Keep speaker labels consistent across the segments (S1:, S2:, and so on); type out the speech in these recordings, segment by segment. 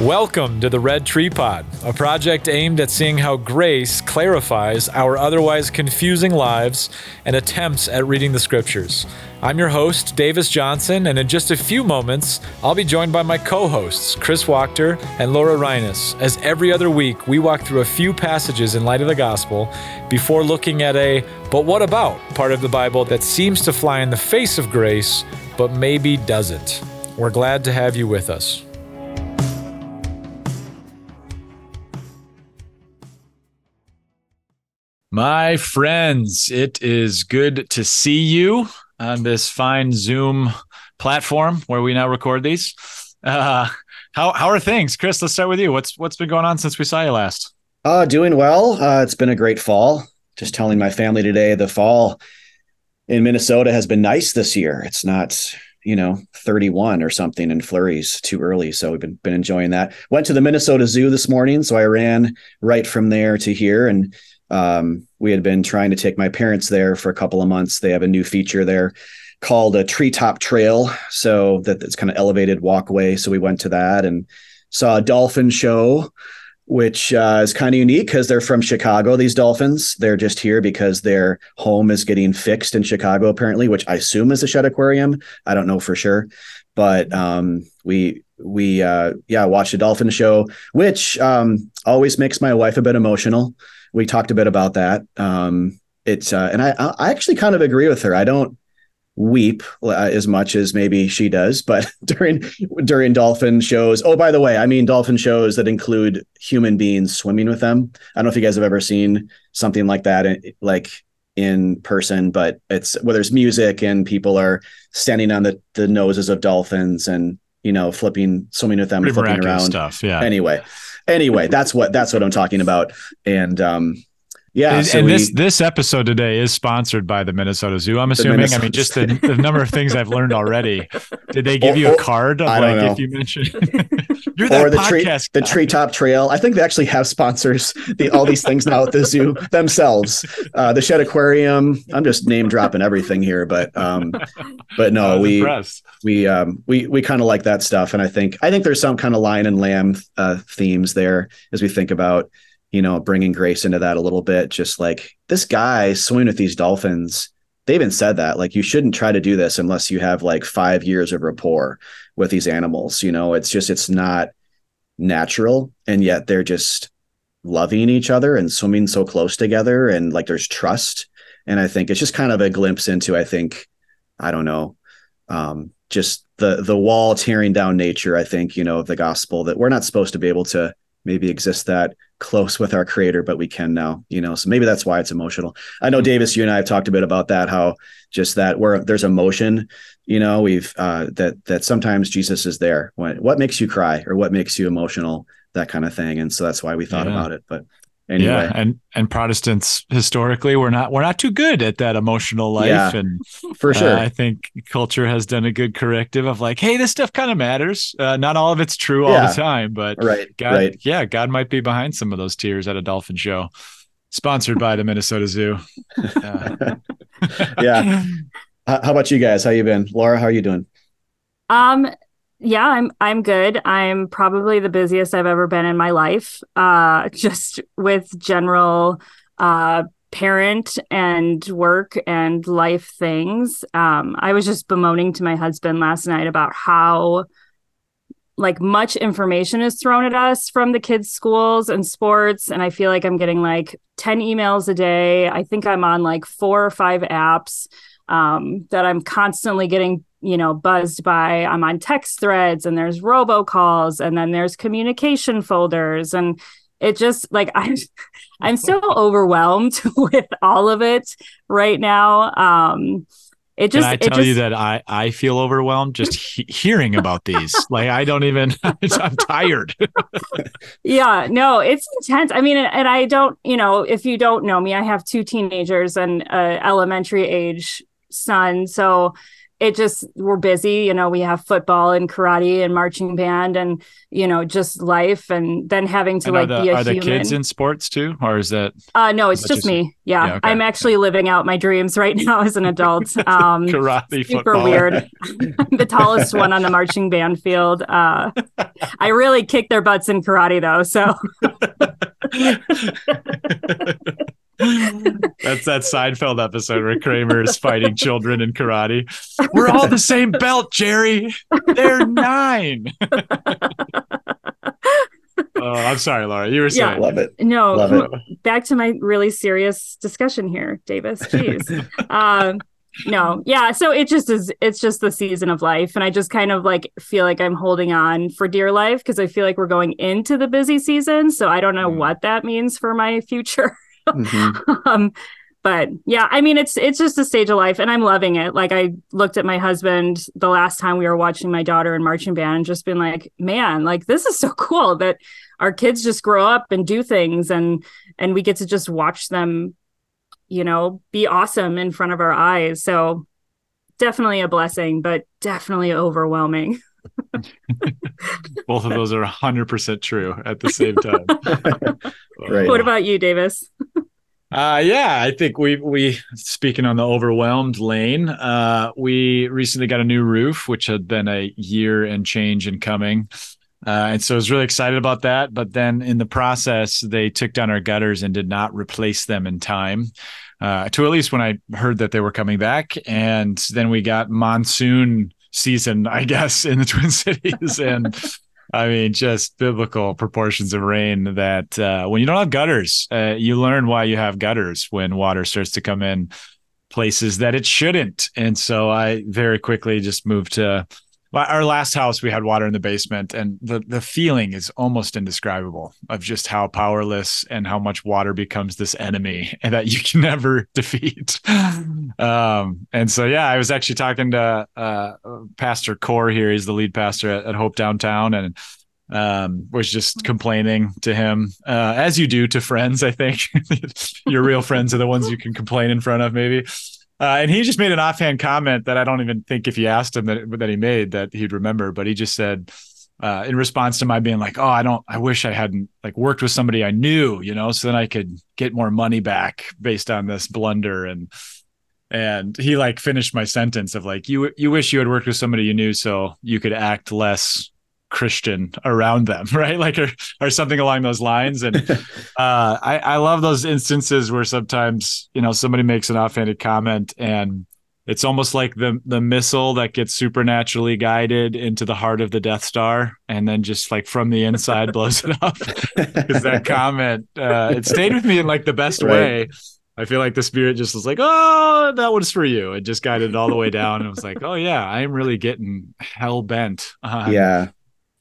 S1: Welcome to the Red Tree Pod, a project aimed at seeing how grace clarifies our otherwise confusing lives and attempts at reading the scriptures. I'm your host, Davis Johnson, and in just a few moments, I'll be joined by my co hosts, Chris Wachter and Laura Reines. As every other week, we walk through a few passages in light of the gospel before looking at a but what about part of the Bible that seems to fly in the face of grace, but maybe doesn't. We're glad to have you with us. My friends, it is good to see you on this fine Zoom platform where we now record these. Uh, how how are things, Chris? Let's start with you. What's what's been going on since we saw you last?
S2: Uh, doing well. Uh, it's been a great fall. Just telling my family today, the fall in Minnesota has been nice this year. It's not you know 31 or something in flurries too early so we've been, been enjoying that went to the minnesota zoo this morning so i ran right from there to here and um, we had been trying to take my parents there for a couple of months. They have a new feature there called a treetop trail. So that it's kind of elevated walkway. So we went to that and saw a dolphin show, which uh, is kind of unique because they're from Chicago. These dolphins, they're just here because their home is getting fixed in Chicago, apparently, which I assume is a Shedd Aquarium. I don't know for sure, but um, we we uh, yeah watched a dolphin show, which um, always makes my wife a bit emotional we talked a bit about that. Um, it's uh, and I I actually kind of agree with her. I don't weep uh, as much as maybe she does, but during during dolphin shows. Oh, by the way, I mean dolphin shows that include human beings swimming with them. I don't know if you guys have ever seen something like that, eh, like in person, but it's where there's music and people are standing on the the noses of dolphins and you know flipping swimming with them
S1: Pretty
S2: flipping around
S1: stuff. Yeah.
S2: Anyway, anyway, that's what that's what I'm talking about. And um, yeah,
S1: and, so and we, this this episode today is sponsored by the Minnesota Zoo. I'm assuming. Minnesota I mean, just the, the, number of things I've learned already. Did they give or, you a card of like know. if you mentioned
S2: you're that or the tree the treetop trail? I think they actually have sponsors. The all these things now at the zoo themselves. Uh, the Shedd Aquarium. I'm just name dropping everything here, but um, but no, we impressed. we um, we we kind of like that stuff, and I think I think there's some kind of lion and lamb uh, themes there as we think about you know, bringing Grace into that a little bit. Just like this guy swimming with these dolphins, they even said that like you shouldn't try to do this unless you have like five years of rapport with these animals. You know, it's just it's not natural, and yet they're just loving each other and swimming so close together, and like there's trust. And I think it's just kind of a glimpse into I think I don't know, um, just the the wall tearing down nature. I think you know of the gospel that we're not supposed to be able to maybe exist that close with our creator, but we can now, you know, so maybe that's why it's emotional. I know Davis, you and I have talked a bit about that, how just that where there's emotion, you know, we've, uh, that, that sometimes Jesus is there when, what makes you cry or what makes you emotional, that kind of thing. And so that's why we thought yeah. about it, but anyway. Yeah,
S1: and and Protestants historically we're not we're not too good at that emotional life, yeah, and
S2: for uh, sure,
S1: uh, I think culture has done a good corrective of like, hey, this stuff kind of matters. Uh, not all of it's true all the time, but
S2: right,
S1: God,
S2: right.
S1: yeah, God might be behind some of those tears at a dolphin show. Sponsored by the Minnesota Zoo.
S2: yeah. How about you guys? How you been, Laura? How are you doing?
S3: Um, yeah, I'm I'm good. I'm probably the busiest I've ever been in my life. Uh just with general uh parent and work and life things. Um I was just bemoaning to my husband last night about how like much information is thrown at us from the kids schools and sports and I feel like I'm getting like 10 emails a day. I think I'm on like four or five apps um that I'm constantly getting you know buzzed by i'm on text threads and there's robocalls and then there's communication folders and it just like i'm i'm so overwhelmed with all of it right now um it just
S1: Can I tell
S3: just,
S1: you that I I feel overwhelmed just he- hearing about these. like I don't even I'm tired.
S3: yeah, no, it's intense. I mean, and I don't, you know, if you don't know me, I have two teenagers and a elementary age son. So it just we're busy you know we have football and karate and marching band and you know just life and then having to
S1: And
S3: like
S1: the,
S3: be a
S1: are the
S3: human.
S1: kids in sports too, or is that
S3: uh no it's just
S1: just-
S3: me. Yeah,
S1: Yeah, okay.
S3: i'm actually living out my dreams right now as an adult. Um
S1: karate
S3: super
S1: football?
S3: weird. The tallest one on the marching band field. Uh i really kick their butts in karate though so
S1: That's that Seinfeld episode where Kramer is fighting children in karate. We're all the same belt, Jerry. They're nine. oh, I'm sorry, Laura. You were
S3: Yeah.
S1: saying.
S2: Love it.
S3: no
S2: Love it.
S3: back to my really serious discussion here, Davis. Jeez. um, no, yeah. So it just is. It's just the season of life, and I just kind of like feel like I'm holding on for dear life because I feel like we're going into the busy season. So I don't know
S1: Mm.
S3: what that means for my future.
S2: Mhm.
S3: um, but yeah, I mean, it's it's just a stage of life, and I'm loving it. Like I looked at my husband the last time we were watching my daughter in marching band, and just been like, man, like this is so cool that our kids just grow up and do things, and and we get to just watch them, you know, be awesome in front of our eyes. So definitely a blessing, but definitely overwhelming.
S1: Both of those are 100% true at the same time.
S2: Right.
S3: What about you, Davis?
S1: Uh, yeah, I think we we speaking on the overwhelmed lane. Uh, we recently got a new roof, which had been a year and change in coming, uh, and so I was really excited about that. But then in the process, they took down our gutters and did not replace them in time. Uh, to at least when I heard that they were coming back, and then we got monsoon season, I guess, in the Twin Cities, and I mean, just biblical proportions of rain that uh, when you don't have gutters, uh, you learn why you have gutters when water starts to come in places that it shouldn't. And so I very quickly just moved to our last house. We had water in the basement, and the, the feeling is almost indescribable of just how powerless and how much water becomes this enemy and that you can never defeat. um, and so, yeah, I was actually talking to uh, Pastor Core here. He's the lead pastor at, at Hope Downtown, and um, was just complaining to him, uh, as you do to friends. I think your real friends are the ones you can complain in front of, maybe. Uh, and he just made an offhand comment that I don't even think if you asked him that, that he made that he'd remember. But he just said, uh, in response to my being like, "Oh, I don't. I wish I hadn't like worked with somebody I knew, you know, so then I could get more money back based on this blunder." And and he like finished my sentence of like, "You you wish you had worked with somebody you knew, so you could act less." Christian around them, right? Like, or, or something along those lines. And uh, I, I love those instances where sometimes, you know, somebody makes an offhanded comment and it's almost like the the missile that gets supernaturally guided into the heart of the Death Star and then just like from the inside blows it up. Because that comment, uh, it stayed with me in like the best
S2: Right.
S1: way. I feel like the spirit just was like, oh, that one's for you. It just guided it all the way down. And it was like, oh yeah, I am really getting hell bent
S2: yeah.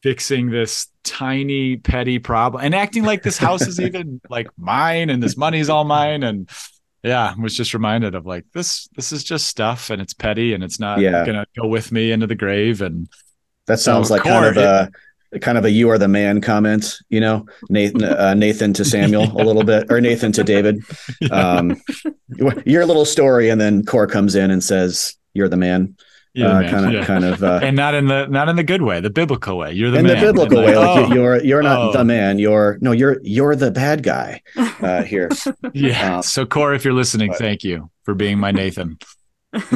S1: Fixing this tiny petty problem and acting like this house is even like mine and this money's all mine and yeah I was just reminded of like this this is just stuff and it's petty and it's not
S2: Yeah.
S1: gonna go with me into the grave and
S2: That sounds
S1: So,
S2: like kind of a kind of a "you are the man" comment. You know, Nathan uh, Nathan to Samuel a little bit, or Nathan to David. Um, your little story, and then Core comes in and says, "You're the man."
S1: Yeah,
S2: uh, kind of,
S1: yeah.
S2: kind of. Uh,
S1: and not in the not in the good way the biblical way you're the
S2: in
S1: man
S2: the biblical
S1: And
S2: way, like
S1: oh,
S2: you- you're you're not
S1: oh.
S2: the man. You're no, you're you're the bad guy uh, here.
S1: yeah
S2: um,
S1: so core if you're listening
S2: but-
S1: thank you for being my nathan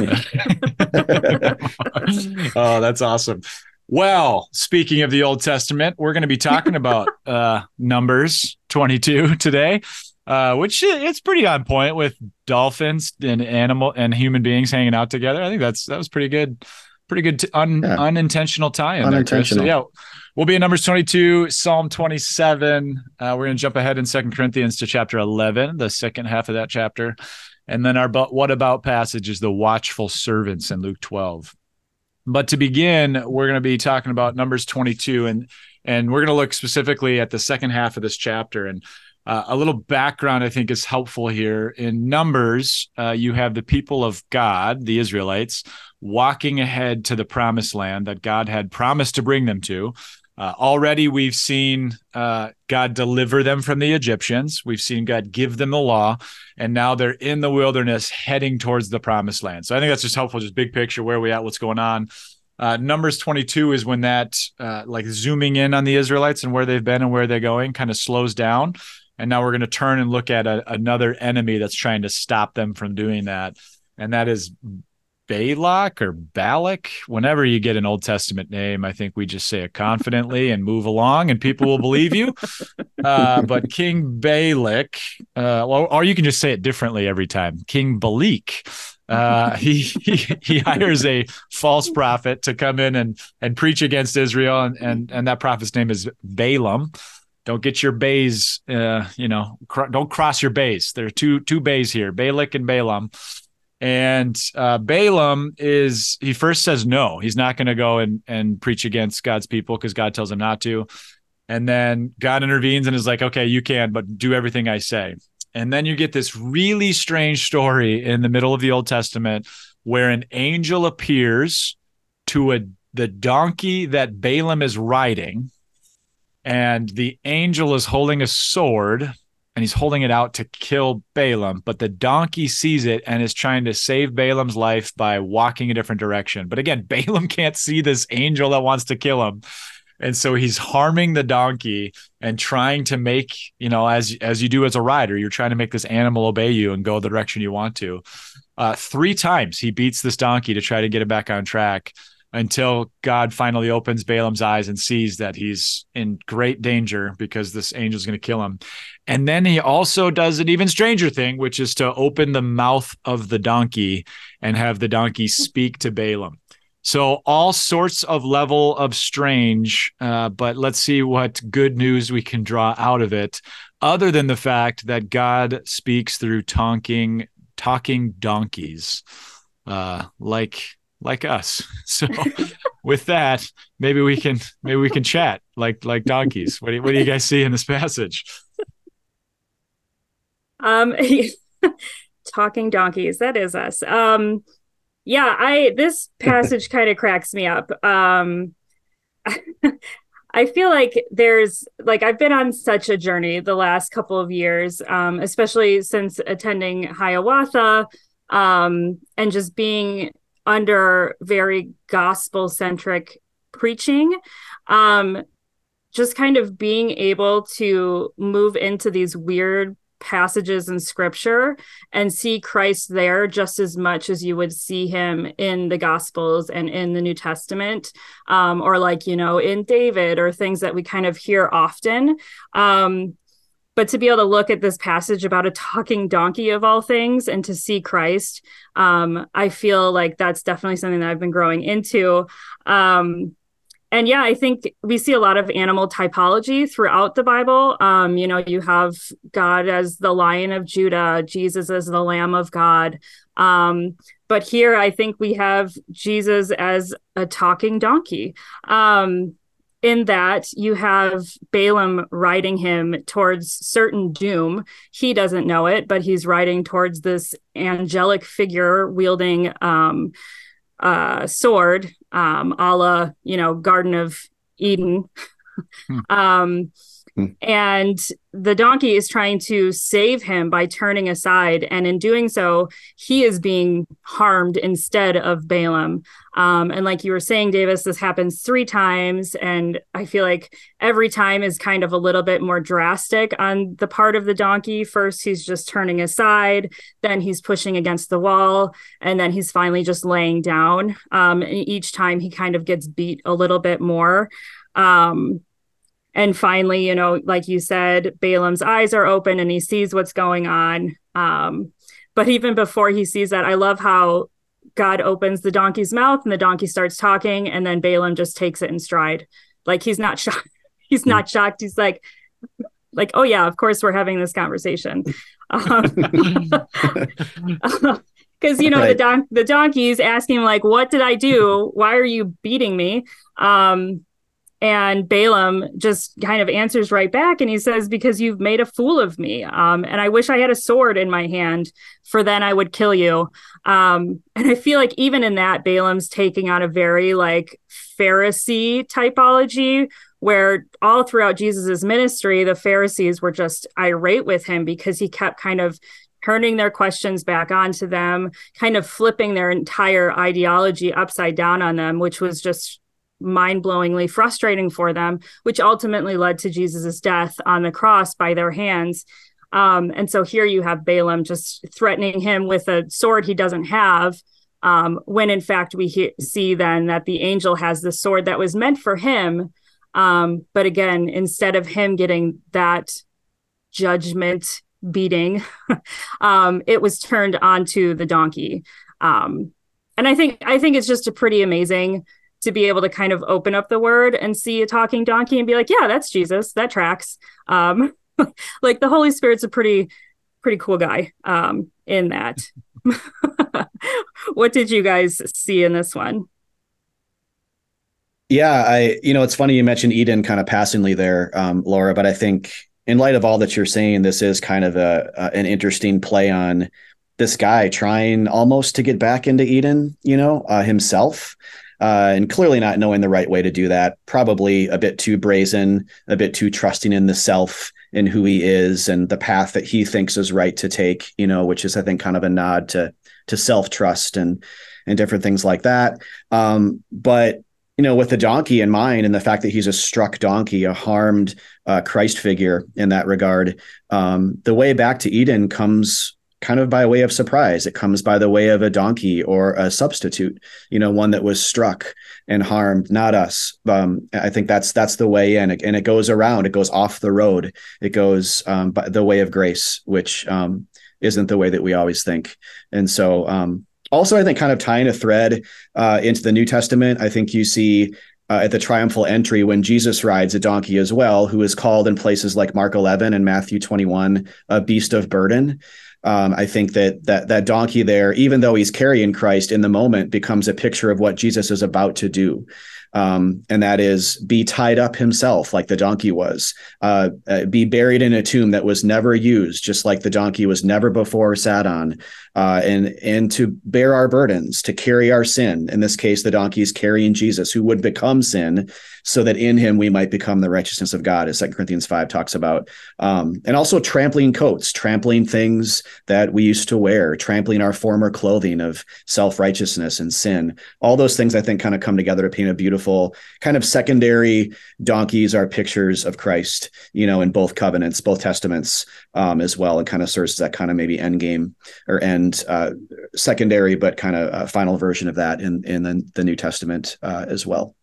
S1: oh, that's awesome. Well, speaking of the Old Testament, we're going to be talking about uh, Numbers 22 today, uh, which it's pretty on point with dolphins and animal and human beings hanging out together. I think that's that was pretty good, pretty good t- un,
S2: Yeah.
S1: unintentional tie-in. there, Chris. So,
S2: Unintentional.
S1: yeah, we'll be in Numbers 22, Psalm 27. Uh, we're going to jump ahead in Second Corinthians to chapter 11, the second half of that chapter. And then our but what about passage is the watchful servants in Luke 12. But to begin, we're going to be talking about Numbers 22 and and we're going to look specifically at the second half of this chapter and uh, a little background I think is helpful here. In Numbers, uh, you have the people of God, the Israelites, walking ahead to the promised land that God had promised to bring them to. Uh, already, we've seen uh, God deliver them from the Egyptians. We've seen God give them the law, and now they're in the wilderness heading towards the promised land. So I think that's just helpful, just big picture, where we at, what's going on. Uh, Numbers 22 is when that, uh, like zooming in on the Israelites and where they've been and where they're going, kind of slows down. And now we're going to turn and look at a, another enemy that's trying to stop them from doing that. And that is Balak or Balak. Whenever you get an Old Testament name, I think we just say it confidently and move along, and people will believe you. Uh, but King Balak, uh, or, or, you can just say it differently every time. King Balik. Uh, he, he he hires a false prophet to come in and and preach against Israel, and and and that prophet's name is Balaam. Don't get your bays, uh, you know, cr- don't cross your bays. There are two two bays here, Balak and Balaam. And uh, Balaam is he first says no, he's not going to go and and preach against God's people because God tells him not to. And then God intervenes and is like, okay, you can, but do everything I say. And then you get this really strange story in the middle of the Old Testament where an angel appears to a the donkey that Balaam is riding, and the angel is holding a sword and he's holding it out to kill Balaam, but the donkey sees it and is trying to save Balaam's life by walking a different direction. But again, Balaam can't see this angel that wants to kill him. And so he's harming the donkey and trying to make, you know, as as you do as a rider, you're trying to make this animal obey you and go the direction you want to. Uh, three times he beats this donkey to try to get it back on track until God finally opens Balaam's eyes and sees that he's in great danger because this angel is going to kill him. And then he also does an even stranger thing, which is to open the mouth of the donkey and have the donkey speak to Balaam. So all sorts of level of strange, uh, but let's see what good news we can draw out of it, other than the fact that God speaks through talking talking donkeys, uh, like like us. So with that, maybe we can maybe we can chat like like donkeys. What do you, what do you guys see in this passage?
S3: Um talking donkeys, that is us. Um yeah, I this passage kind of cracks me up. Um I feel like there's like I've been on such a journey the last couple of years, um, especially since attending Hiawatha um, and just being under very gospel centric preaching. Um just kind of being able to move into these weird passages in scripture and see Christ there just as much as you would see him in the gospels and in the New Testament um, or like you know in David or things that we kind of hear often. Um, but to be able to look at this passage about a talking donkey of all things and to see Christ, um, I feel like that's definitely something that I've been growing into. Um, and yeah, I think we see a lot of animal typology throughout the Bible. Um, you know, you have God as the Lion of Judah, Jesus as the Lamb of God. Um, but here, I think we have Jesus as a talking donkey. Um, in that you have Balaam riding him towards certain doom. He doesn't know it, but he's riding towards this angelic figure wielding um, uh, sword, um, a la, you know, Garden of Eden. Hmm. um, hmm. And the donkey is trying to save him by turning aside. And in doing so, he is being harmed instead of Balaam. Um, and like you were saying, Davis, this happens three times. And I feel like every time is kind of a little bit more drastic on the part of the donkey. First, he's just turning aside, then he's pushing against the wall, and then he's finally just laying down. Um, and each time he kind of gets beat a little bit more. Um, and finally, you know, like you said, Balaam's eyes are open and he sees what's going on. Um, but even before he sees that, I love how God opens the donkey's mouth and the donkey starts talking, and then Balaam just takes it in stride. Like he's not shocked. He's not shocked. He's like, like, oh yeah, of course we're having this conversation. Because um, you know right. the don the donkey's asking like, what did I do? Why are you beating me? Um, And Balaam just kind of answers right back and he says, Because you've made a fool of me. Um, and I wish I had a sword in my hand, for then I would kill you. Um, and I feel like even in that, Balaam's taking on a very like Pharisee typology, where all throughout Jesus's ministry, the Pharisees were just irate with him because he kept kind of turning their questions back onto them, kind of flipping their entire ideology upside down on them, which was just mind-blowingly frustrating for them which ultimately led to jesus' death on the cross by their hands. Um, and so here you have balaam just threatening him with a sword he doesn't have um, when in fact we he- see then that the angel has the sword that was meant for him. Um, but again instead of him getting that judgment beating um, it was turned onto the donkey. Um, and i think i think it's just a pretty amazing to be able to kind of open up the word and see a talking donkey and be like, yeah, that's Jesus. That tracks. Um, like the Holy Spirit's a pretty, pretty cool guy um, in that. what did you guys see in this one?
S2: Yeah, I, you know, it's funny you mentioned Eden kind of passingly there, um, Laura, but I think in light of all that you're saying, this is kind of a, a an interesting play on this guy trying almost to get back into Eden, you know, uh, himself uh, and clearly not knowing the right way to do that. Probably a bit too brazen, a bit too trusting in the self and who he is and the path that he thinks is right to take. You know, which is I think kind of a nod to to self trust and and different things like that. Um, but you know, with the donkey in mind and the fact that he's a struck donkey, a harmed uh, Christ figure in that regard, um, the way back to Eden comes kind of by way of surprise. It comes by the way of a donkey or a substitute, you know, one that was struck and harmed, not us. Um, I think that's that's the way in, and it goes around. It goes off the road. It goes um, by the way of grace, which um, isn't the way that we always think. And so, um, also, I think kind of tying a thread uh, into the New Testament, I think you see uh, at the triumphal entry when Jesus rides a donkey as well, who is called in places like Mark 11 and Matthew 21 a beast of burden. Um, I think that that that donkey there, even though he's carrying Christ in the moment, becomes a picture of what Jesus is about to do um, and that is be tied up himself like the donkey was, uh, uh, be buried in a tomb that was never used, just like the donkey was never before sat on, uh, and and to bear our burdens, to carry our sin. In this case, the donkey is carrying Jesus, who would become sin, so that in him we might become the righteousness of God, as Second Corinthians five talks about, um, and also trampling coats, trampling things that we used to wear, trampling our former clothing of self righteousness and sin. All those things I think kind of come together to paint a beautiful beautiful kind of secondary donkeys are pictures of Christ, you know, in both covenants, both testaments um, as well, and kind of serves as that kind of maybe end game or end uh, secondary, but kind of a final version of that in in the, the New Testament uh, as well.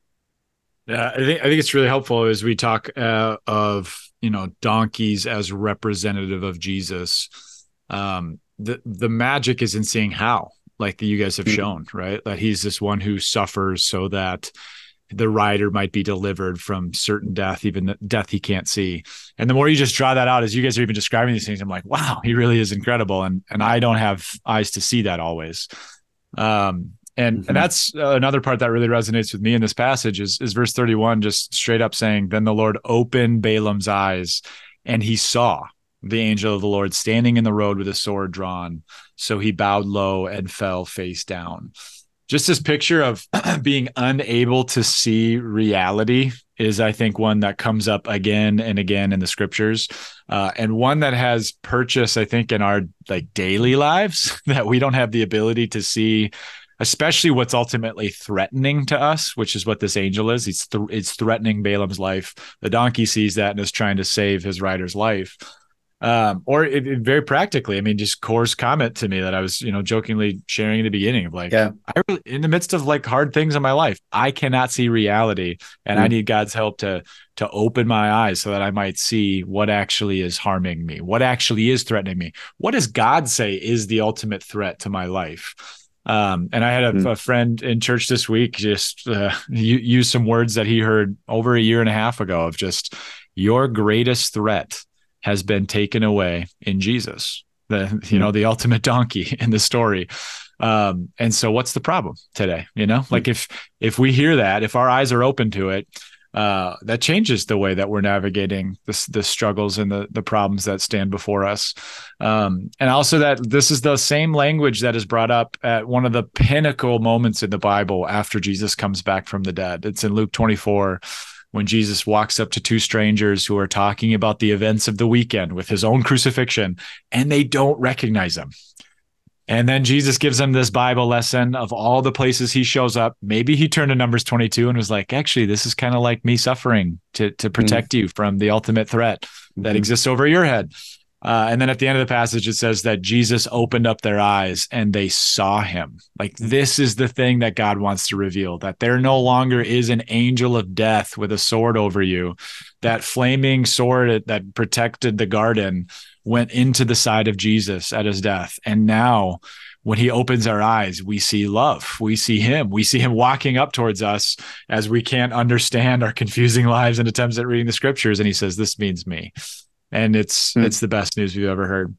S1: Yeah, I think I think it's really helpful as we talk uh, of you know donkeys as representative of Jesus. Um, the the magic is in seeing how, like that you guys have mm-hmm. shown, right? That he's this one who suffers so that the rider might be delivered from certain death, even death he can't see. And the more you just draw that out, as you guys are even describing these things, I'm like, wow, he really is incredible. And and I don't have eyes to see that always. Um, and mm-hmm. and that's another part that really resonates with me in this passage is is verse 31, just straight up saying, Then the Lord opened Balaam's eyes, and he saw the angel of the Lord standing in the road with a sword drawn. So he bowed low and fell face down just this picture of being unable to see reality is i think one that comes up again and again in the scriptures. Uh, and one that has purchase i think in our like daily lives that we don't have the ability to see especially what's ultimately threatening to us which is what this angel is. He's th- it's threatening balaam's life. The donkey sees that and is trying to save his rider's life um, or it, it, very practically, I mean, just Core's comment to me that I was, you know, jokingly sharing in the beginning of like, yeah, I really, in the midst of like hard things in my life, I cannot see reality, and mm. I need God's help to to open my eyes so that I might see what actually is harming me, what actually is threatening me, what does God say is the ultimate threat to my life. Um, and I had a, mm. a, friend in church this week just uh, use some words that he heard over a year and a half ago of just your greatest threat has been taken away in Jesus, the you know the ultimate donkey in the story. Um, and so, what's the problem today? You know, like if if we hear that, if our eyes are open to it, uh, that changes the way that we're navigating the, the struggles and the, the problems that stand before us. Um, and also that this is the same language that is brought up at one of the pinnacle moments in the Bible after Jesus comes back from the dead. It's in Luke 24 when Jesus walks up to two strangers who are talking about the events of the weekend with his own crucifixion and they don't recognize him. And then Jesus gives them this Bible lesson of all the places he shows up. Maybe he turned to Numbers 22 and was like, actually, this is kind of like me suffering to, to protect mm-hmm. you from the ultimate threat that mm-hmm. exists over your head. Uh, and then at the end of the passage, it says that Jesus opened up their eyes and they saw him. Like, this is the thing that God wants to reveal that there no longer is an angel of death with a sword over you. That flaming sword that protected the garden went into the side of Jesus at his death. And now, when he opens our eyes, we see love. We see him. We see him walking up towards us as we can't understand our confusing lives and attempts at reading the scriptures. And he says, This means me. And it's mm. it's the best news we've ever heard.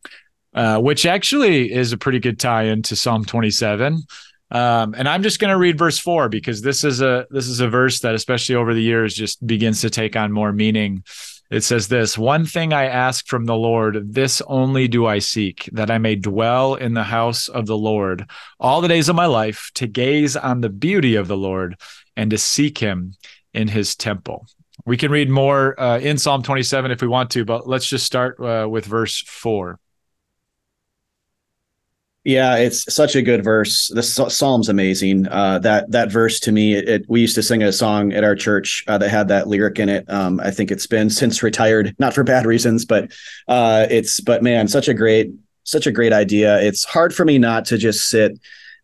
S1: Uh, which actually is a pretty good tie-in to Psalm 27. Um, and I'm just going to read verse four because this is a this is a verse that, especially over the years, just begins to take on more meaning. It says this One thing I ask from the Lord, this only do I seek, that I may dwell in the house of the Lord all the days of my life, to gaze on the beauty of the Lord and to seek him in his temple. We can read more uh, in Psalm 27 if we want to, but let's just start uh, with verse 4.
S2: Yeah, it's such a good verse. The psalm's amazing. Uh, that that verse to me, it, it, we used to sing a song at our church uh, that had that lyric in it. Um, I think it's been since retired, not for bad reasons, but uh, it's but man, such a great such a great idea. It's hard for me not to just sit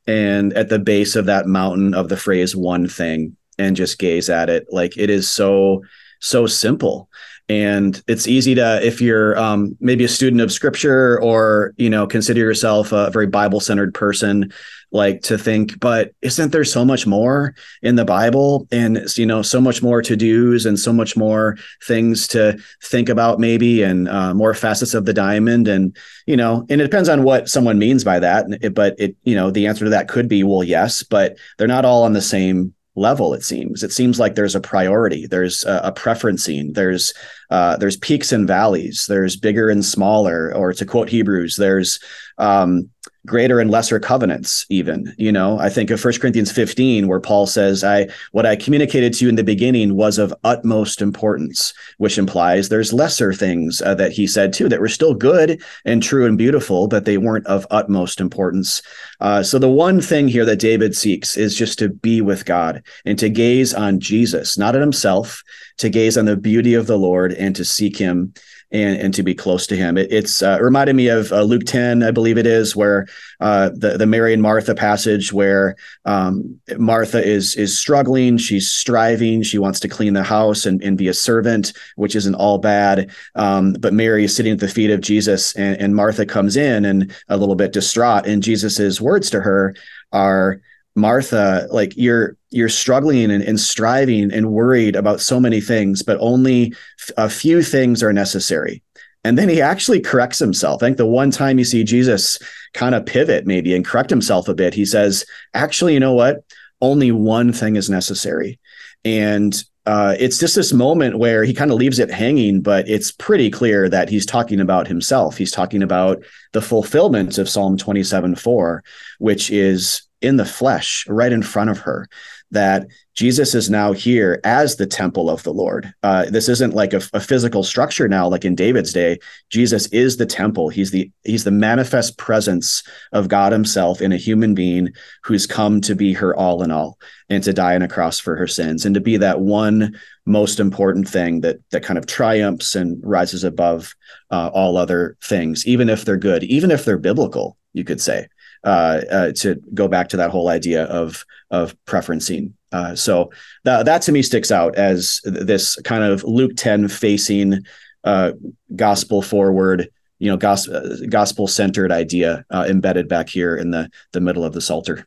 S2: and at the base of that mountain of the phrase "one thing" and just gaze at it. Like it is so so simple. And it's easy to if you're um, maybe a student of scripture or you know consider yourself a very bible centered person like to think but isn't there so much more in the bible? And you know so much more to do's and so much more things to think about maybe and uh, more facets of the diamond. And you know and it depends on what someone means by that. But it you know the answer to that could be well yes but they're not all on the same level it seems. It seems like there's a priority there's a, a preferencing there's uh, there's peaks and valleys there's bigger and smaller or to quote hebrews there's um, greater and lesser covenants even you know? I think of 1 corinthians 15 where paul says i what i communicated to you in the beginning was of utmost importance which implies there's lesser things uh, that he said too that were still good and true and beautiful but they weren't of utmost importance. Uh, so the one thing here that david seeks is just to be with god and to gaze on jesus not at himself to gaze on the beauty of the lord and to seek him and and to be close to him. It, it's uh, reminded me of uh, Luke 10, I believe it is, where uh, the the Mary and Martha passage, where um, Martha is is struggling, she's striving, she wants to clean the house and, and be a servant, which isn't all bad. Um, but Mary is sitting at the feet of Jesus, and, and Martha comes in and a little bit distraught, and Jesus's words to her are Martha, like you're you're struggling and, and, striving and worried about so many things, but only a few things are necessary. And then he actually corrects himself. I think the one time you see Jesus kind of pivot maybe and correct himself a bit, he says, actually, you know what? Only one thing is necessary. And uh, it's just this moment where he kind of leaves it hanging, but it's pretty clear that he's talking about himself. He's talking about the fulfillment of Psalm 27 4, which is in the flesh right in front of her that Jesus is now here as the temple of the Lord. Uh, this isn't like a, a, physical structure now, like in David's day. Jesus is the temple. He's the he's the manifest presence of God Himself in a human being who's come to be her all in all and to die on a cross for her sins and to be that one most important thing that that kind of triumphs and rises above uh, all other things, even if they're good, even if they're biblical. You could say to go back to that whole idea of of preferencing. Uh, so that to me sticks out as this kind of Luke ten facing, uh, gospel forward, you know, gospel gospel centered idea uh, embedded back here in the the middle of the Psalter.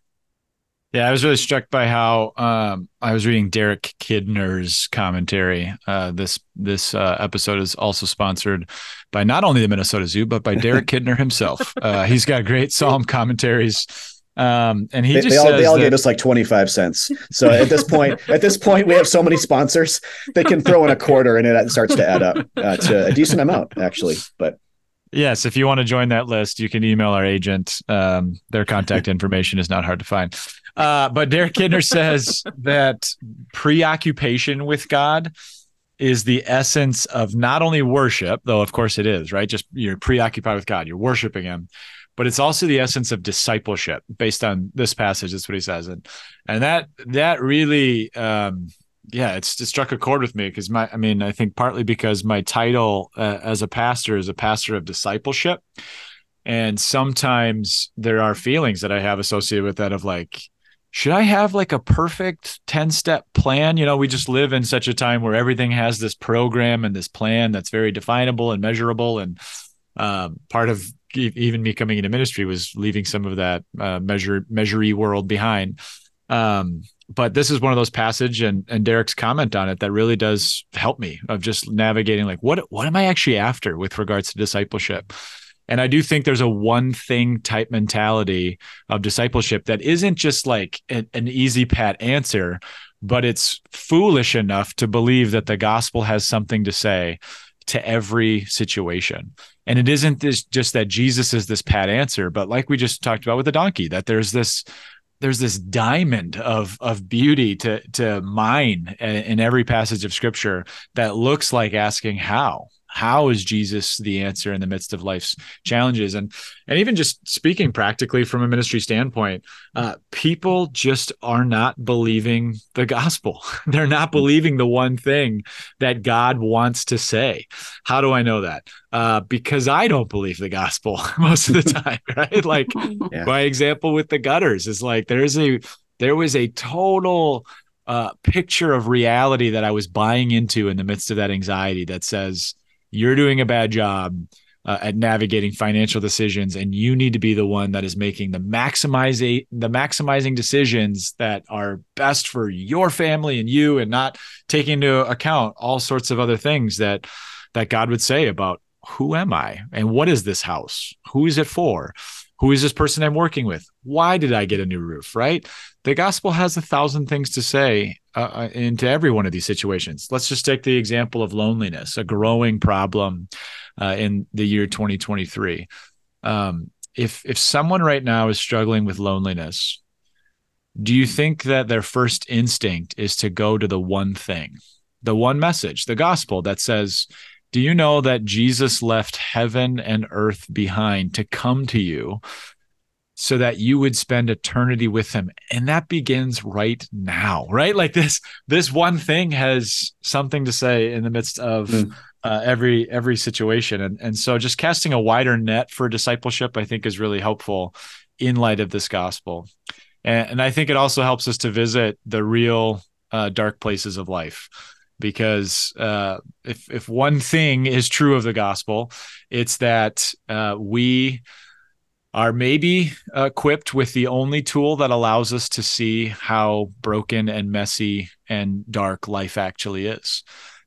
S1: Yeah, I was really struck by how um, I was reading Derek Kidner's commentary. Uh, this this uh, episode is also sponsored by not only the Minnesota Zoo but by Derek Kidner himself. Uh, he's got great psalm commentaries. Um, and he
S2: they,
S1: just
S2: they all, they all
S1: that,
S2: gave us like 25 cents. So at this point, at this point, we have so many sponsors, they can throw in a quarter and it starts to add up uh, to a decent amount actually. But
S1: yes, if you want to join that list, you can email our agent. Um, their contact information is not hard to find. Uh, but Derek Kidner says that preoccupation with God is the essence of not only worship, though of course it is, right? Just you're preoccupied with God, you're worshiping him, but it's also the essence of discipleship based on this passage. That's what he says. And and that that really um yeah, it's it struck a chord with me because my I mean, I think partly because my title uh, as a pastor is a pastor of discipleship. And sometimes there are feelings that I have associated with that of like, should I have like a perfect 10 step plan? You know, we just live in such a time where everything has this program and this plan that's very definable and measurable. And um, part of even me coming into ministry was leaving some of that uh, measure measurey world behind. Um, but this is one of those passage and and Derek's comment on it that really does help me of just navigating like what what am I actually after with regards to discipleship. And I do think there's a one thing type mentality of discipleship that isn't just like a, an easy pat answer, but it's foolish enough to believe that the gospel has something to say to every situation. And it isn't this just that Jesus is this pat answer, but like we just talked about with the donkey, that there's this there's this diamond of of beauty to to mine in every passage of scripture that looks like asking how how is jesus the answer in the midst of life's challenges? And and even just speaking practically from a ministry standpoint uh, people just are not believing the gospel. They're not believing the one thing that god wants to say. How do i know that? Uh, because i don't believe the gospel most of the time right? Like yeah. my example with the gutters is like there's a there was a total uh, picture of reality that I was buying into in the midst of that anxiety that says, you're doing a bad job uh, at navigating financial decisions and you need to be the one that is making the maximizing the maximizing decisions that are best for your family and you and not taking into account all sorts of other things that that God would say about who am I and what is this house? Who is it for who is this person I'm working with why did I get a new roof right the gospel has a thousand things to say uh, uh, into every one of these situations. Let's just take the example of loneliness, a growing problem uh, in the year 2023. Um, if if someone right now is struggling with loneliness, do you think that their first instinct is to go to the one thing, the one message, the gospel that says, "Do you know that Jesus left heaven and earth behind to come to you?" so that you would spend eternity with him and that begins right now right like this this one thing has something to say in the midst of mm. uh, every every situation and and so just casting a wider net for discipleship i think is really helpful in light of this gospel and, and i think it also helps us to visit the real uh, dark places of life because uh, if if one thing is true of the gospel it's that uh, we are maybe equipped with the only tool that allows us to see how broken and messy and dark life actually is.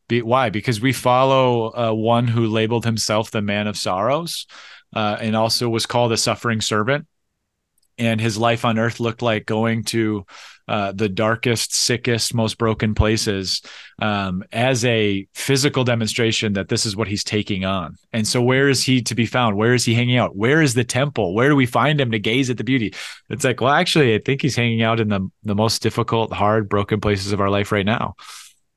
S1: Be, why? Because we follow uh, one who labeled himself the man of sorrows uh, and also was called a suffering servant. And his life on earth looked like going to uh, the darkest, sickest, most broken places um, as a physical demonstration that this is what he's taking on. And so, where is he to be found? Where is he hanging out? Where is the temple? Where do we find him to gaze at the beauty? It's like, well, actually, I think he's hanging out in the the most difficult, hard, broken places of our life right now.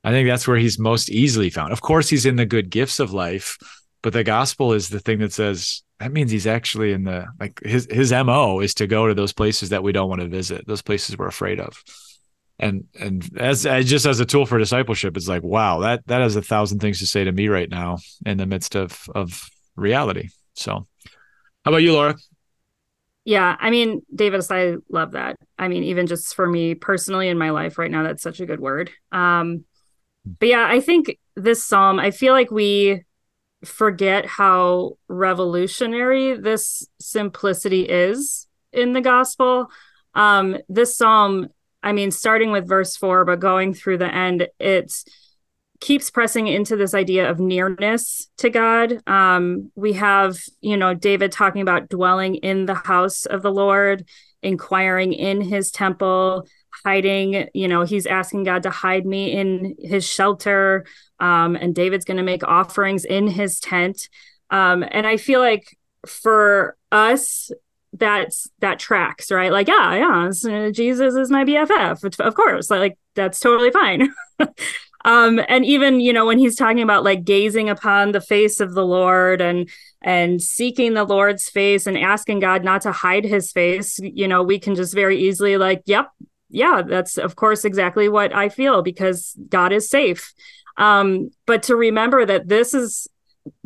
S1: I think that's where he's most easily found. Of course, he's in the good gifts of life, but the gospel is the thing that says that means he's actually in the like his his mo is to go to those places that we don't want to visit those places we're afraid of. And and as, as just as a tool for discipleship it's like wow that that has a thousand things to say to me right now in the midst of of reality. So how about you laura?
S3: Yeah i mean davis i love that. I mean even just for me personally in my life right now that's such a good word. Um but yeah i think this psalm i feel like we forget how revolutionary this simplicity is in the gospel. Um, this psalm, I mean, starting with verse four, but going through the end, it keeps pressing into this idea of nearness to God. Um, we have, you know, David talking about dwelling in the house of the Lord. inquiring in his temple, hiding, you know, he's asking God to hide me in his shelter. Um, and David's going to make offerings in his tent. Um, and I feel like for us, that's that tracks, right? Like, yeah, yeah, Jesus is my BFF, of course. Like, that's totally fine. um and even you know when he's talking about like gazing upon the face of the lord and and seeking the lord's face and asking god not to hide his face you know we can just very easily like yep yeah that's of course exactly what i feel because god is safe. Um but to remember that this is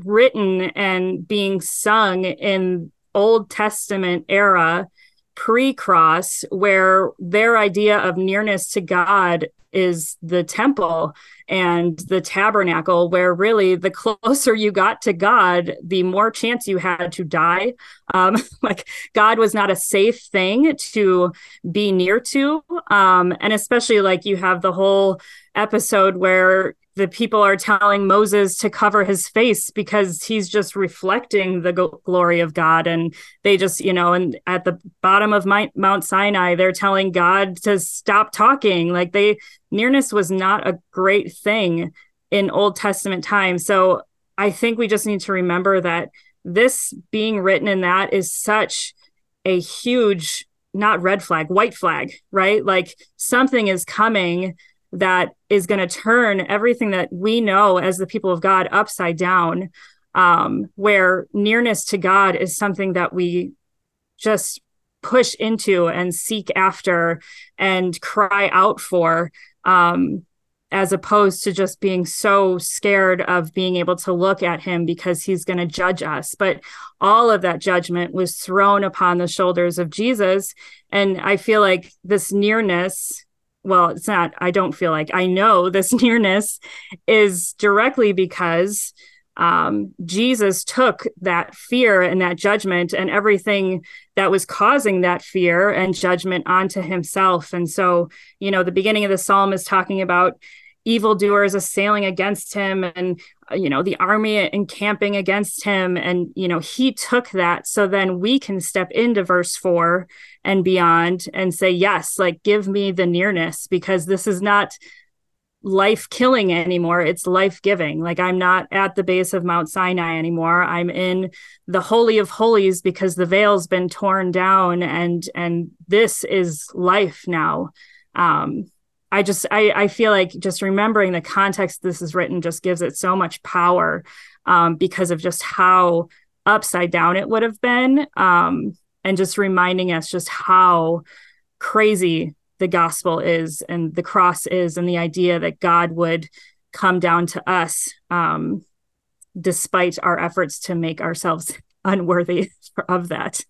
S3: written and being sung in old testament era pre-cross where their idea of nearness to god is the temple and the tabernacle, where really the closer you got to God, the more chance you had to die. Um, like God was not a safe thing to be near to. Um, and especially like you have the whole episode where the people are telling Moses to cover his face because he's just reflecting the glory of God. And they just, you know, and at the bottom of Mount Sinai, they're telling God to stop talking. Like they, nearness was not a great thing in Old Testament times. So I think we just need to remember that this being written in that is such a huge, not red flag, white flag, right? Like something is coming that is going to turn everything that we know as the people of God upside down. Um, where nearness to God is something that we just push into and seek after and cry out for, um, as opposed to just being so scared of being able to look at him because he's going to judge us. But all of that judgment was thrown upon the shoulders of Jesus. And I feel like this nearness well, it's not, I don't feel like I know this nearness is directly because um, Jesus took that fear and that judgment and everything that was causing that fear and judgment onto himself. And so, you know, the beginning of the psalm is talking about evildoers assailing against him and you know the army encamping against him and you know he took that. So then we can step into verse 4 and beyond and say yes like give me the nearness because this is not life killing anymore. It's life giving like i'm not at the base of mount sinai anymore. I'm in the holy of holies because the veil's been torn down and and this is life now. Um I just I, I feel like just remembering the context this is written just gives it so much power um, because of just how upside down it would have been um, and just reminding us just how crazy the gospel is and the cross is and the idea that God would come down to us um, despite our efforts to make ourselves unworthy of that.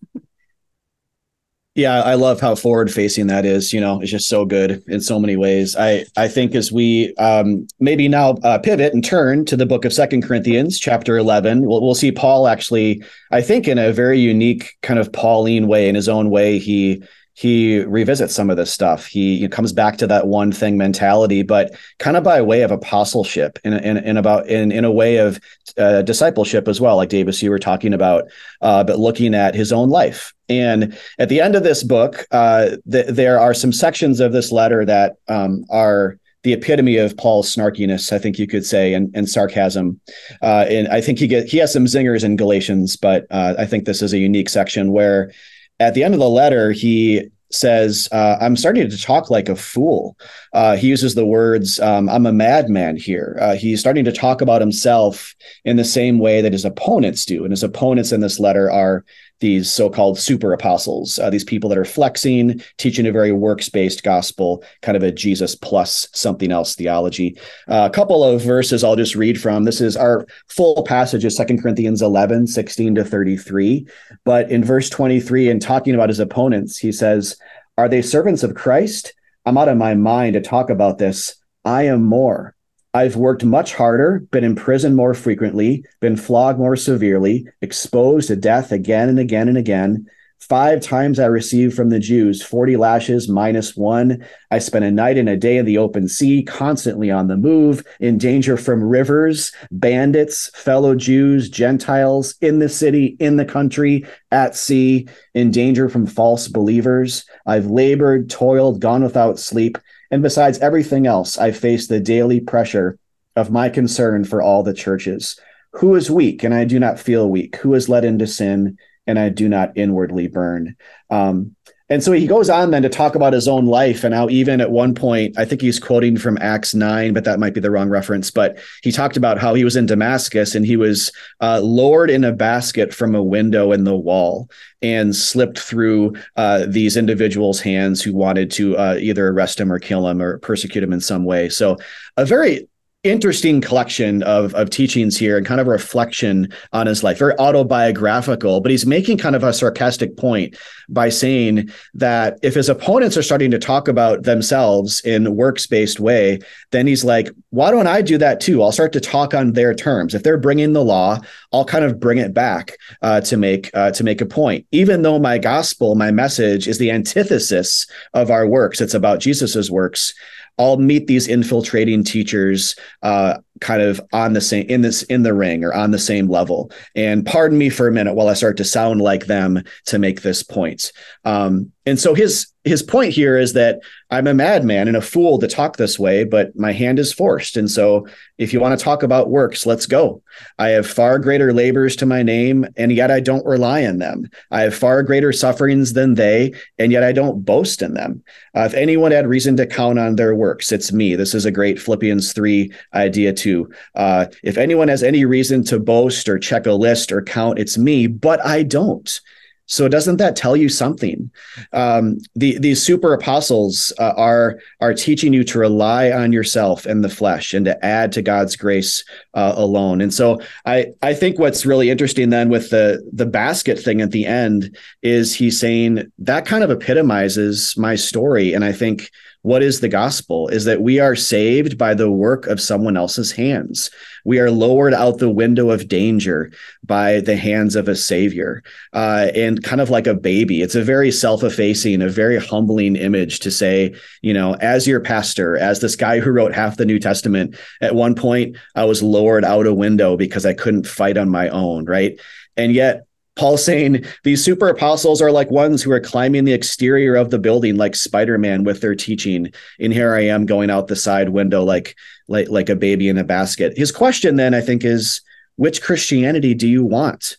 S2: Yeah, I love how forward facing that is. You know, it's just so good in so many ways. I I think as we um, maybe now uh, pivot and turn to the book of Second Corinthians, chapter eleven, we'll we'll see Paul actually. I think in a very unique kind of Pauline way, in his own way, he he revisits some of this stuff. He, he, comes back to that one thing mentality, but kind of by way of apostleship in, in, in about in, in a way of uh, discipleship as well, like Davis, you were talking about, uh, but looking at his own life. And at the end of this book, uh, th- there are some sections of this letter that um, are the epitome of Paul's snarkiness, I think you could say, and, and sarcasm. Uh, and I think he get he has some zingers in Galatians, but uh, I think this is a unique section where at the end of the letter, he says, uh, I'm starting to talk like a fool. Uh, he uses the words, um, I'm a madman here. Uh, he's starting to talk about himself in the same way that his opponents do. And his opponents in this letter are these so-called super apostles, uh, these people that are flexing, teaching a very works-based gospel, kind of a Jesus plus something else theology. Uh, a couple of verses I'll just read from. This is our full passage of Second Corinthians 11, 16 to 33. But in verse 23, in talking about his opponents, he says, are they servants of Christ? I'm out of my mind to talk about this. I am more. I've worked much harder, been imprisoned more frequently, been flogged more severely, exposed to death again and again and again. Five times I received from the Jews 40 lashes minus one. I spent a night and a day in the open sea, constantly on the move, in danger from rivers, bandits, fellow Jews, Gentiles, in the city, in the country, at sea, in danger from false believers. I've labored, toiled, gone without sleep. And besides everything else, I face the daily pressure of my concern for all the churches. Who is weak and I do not feel weak? Who is led into sin and I do not inwardly burn. Um, and so he goes on then to talk about his own life and how even at one point, I think he's quoting from Acts 9, but that might be the wrong reference. But he talked about how he was in Damascus and he was uh, lowered in a basket from a window in the wall and slipped through uh, these individuals' hands who wanted to uh, either arrest him or kill him or persecute him in some way. So a very interesting collection of, of teachings here and kind of a reflection on his life, very autobiographical, but he's making kind of a sarcastic point by saying that if his opponents are starting to talk about themselves in works-based way, then he's like, why don't I do that too? I'll start to talk on their terms. If they're bringing the law, I'll kind of bring it back uh, to make uh, to make a point. Even though my gospel, my message is the antithesis of our works, it's about Jesus's works. I'll meet these infiltrating teachers uh, kind of on the same in this in the ring or on the same level. And pardon me for a minute while I start to sound like them to make this point. Um, and so his his point here is that I'm a madman and a fool to talk this way, but my hand is forced. And so if you want to talk about works, let's go. I have far greater labors to my name, and yet I don't rely on them. I have far greater sufferings than they, and yet I don't boast in them. Uh, if anyone had reason to count on their works, it's me. This is a great Philippians 3 idea, too. Uh, if anyone has any reason to boast or check a list or count, it's me, but I don't. So doesn't that tell you something? Um, the, these super apostles uh, are are teaching you to rely on yourself and the flesh and to add to God's grace uh, alone. And so I I think what's really interesting then with the the basket thing at the end is he's saying that kind of epitomizes my story. And I think what is the gospel is that we are saved by the work of someone else's hands. We are lowered out the window of danger by the hands of a savior. Uh, and kind of like a baby, it's a very self effacing, a very humbling image to say, you know, as your pastor, as this guy who wrote half the New Testament, at one point, I was lowered out a window because I couldn't fight on my own, right? And yet, Paul saying these super apostles are like ones who are climbing the exterior of the building like Spider-Man with their teaching. And here I am going out the side window like like like a baby in a basket. His question then I think is which Christianity do you want?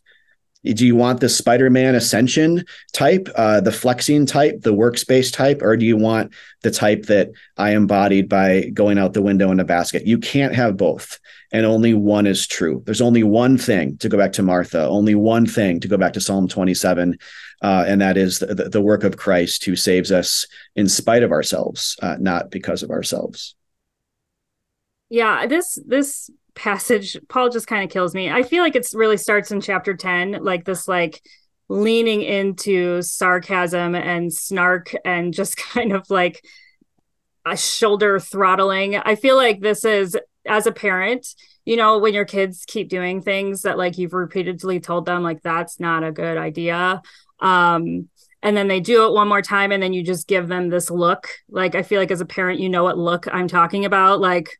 S2: Do you want the Spider-Man ascension type, uh, the flexing type, the works-based type, or do you want the type that I embodied by going out the window in a basket? You can't have both and only one is true. There's only one thing to go back to Martha, only one thing to go back to Psalm 27, uh, and that is the, the, work of Christ who saves us in spite of ourselves, uh, not because of ourselves.
S3: Yeah, this this passage, Paul just kind of kills me. I feel like it really starts in chapter 10, like this like leaning into sarcasm and snark and just kind of like a shoulder throttling. I feel like this is as a parent, you know, when your kids keep doing things that like you've repeatedly told them like that's not a good idea. Um and then they do it one more time and then you just give them this look. Like I feel like as a parent you know what look I'm talking about like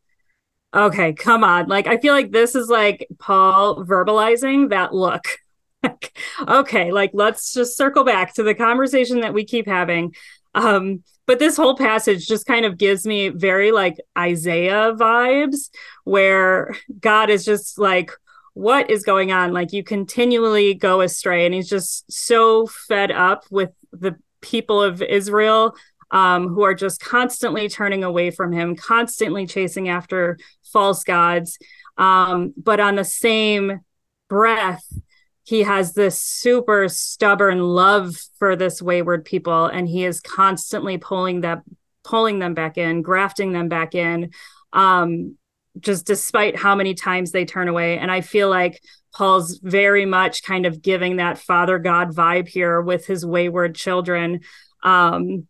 S3: okay, come on. Like I feel like this is like Paul verbalizing that look. okay, like let's just circle back to the conversation that we keep having. Um but this whole passage just kind of gives me very like Isaiah vibes where God is just like what is going on like you continually go astray and he's just so fed up with the people of Israel um, who are just constantly turning away from him, constantly chasing after false gods. Um, but on the same breath, he has this super stubborn love for this wayward people and he is constantly pulling that pulling them back in grafting them back in um just despite how many times they turn away and i feel like paul's very much kind of giving that father god vibe here with his wayward children um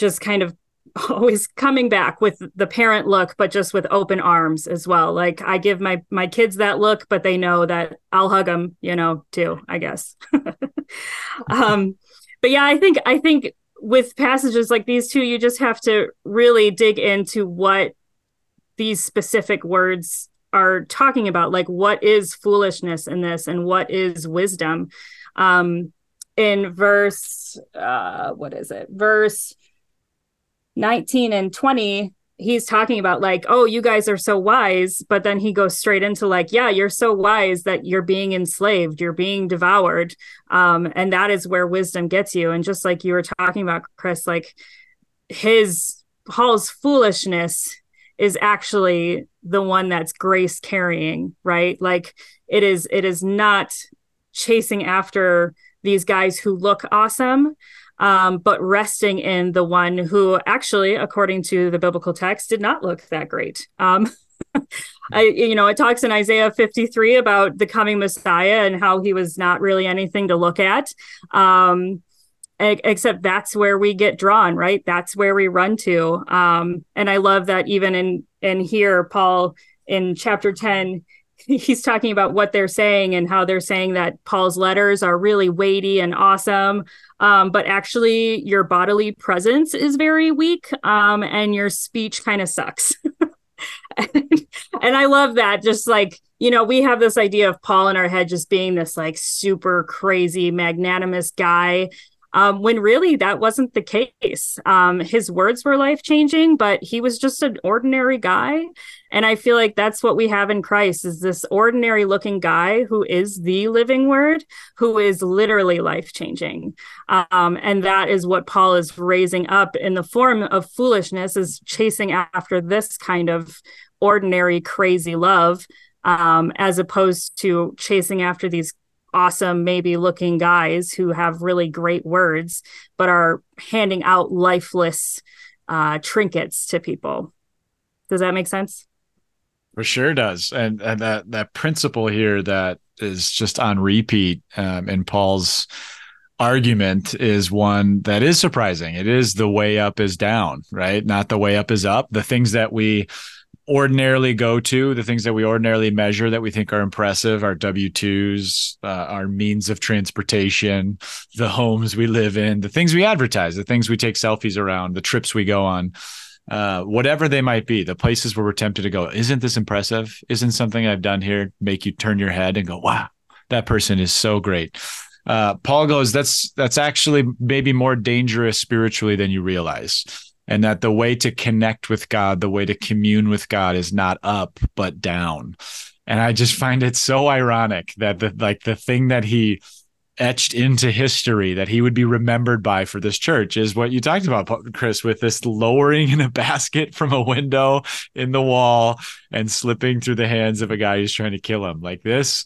S3: just kind of always coming back with the parent look but just with open arms as well. Like i give my my kids that look but they know that i'll hug them you know too i guess. Um but yeah i think i think with passages like these two you just have to really dig into what these specific words are talking about. Like what is foolishness in this and what is wisdom? Um in verse uh what is it? Verse 19 and 20 he's talking about like oh you guys are so wise but then he goes straight into like yeah you're so wise that you're being enslaved you're being devoured um and that is where wisdom gets you. And just like you were talking about chris like his paul's foolishness is actually the one that's grace carrying right? Like it is it is not chasing after these guys who look awesome um, but resting in the one who actually, according to the biblical text, did not look that great. Um, I, you know, it talks in Isaiah 53 about the coming Messiah and how he was not really anything to look at. Um, except that's where we get drawn, right? That's where we run to. Um, and I love that even in in here, Paul in chapter 10, he's talking about what they're saying and how they're saying that Paul's letters are really weighty and awesome. Um, but actually, your bodily presence is very weak um, and your speech kind of sucks. and, and I love that. Just like, you know, we have this idea of Paul in our head just being this like super crazy, magnanimous guy um, when really that wasn't the case. Um, his words were life changing, but he was just an ordinary guy. And I feel like that's what we have in Christ is this ordinary looking guy who is the living word, who is literally life changing. Um, and that is what Paul is raising up in the form of foolishness, is chasing after this kind of ordinary, crazy love. Um, as opposed to chasing after these awesome, maybe looking guys who have really great words, but are handing out lifeless uh, trinkets to people. Does that make sense?
S1: For sure does. And, and that, that principle here that is just on repeat um, in Paul's argument is one that is surprising. It is the way up is down, right? Not the way up is up. The things that we ordinarily go to, the things that we ordinarily measure that we think are impressive, our W 2s, uh, our means of transportation, the homes we live in, the things we advertise, the things we take selfies around, the trips we go on. Uh, whatever they might be, the places where we're tempted to go, isn't this impressive? Isn't something I've done here make you turn your head and go, wow, that person is so great? Uh, Paul goes, that's that's actually maybe more dangerous spiritually than you realize and that the way to connect with God, the way to commune with God is not up but down. And I just find it so ironic that the like the thing that he etched into history that he would be remembered by for this church is what you talked about Chris with this lowering in a basket from a window in the wall and slipping through the hands of a guy who's trying to kill him. Like this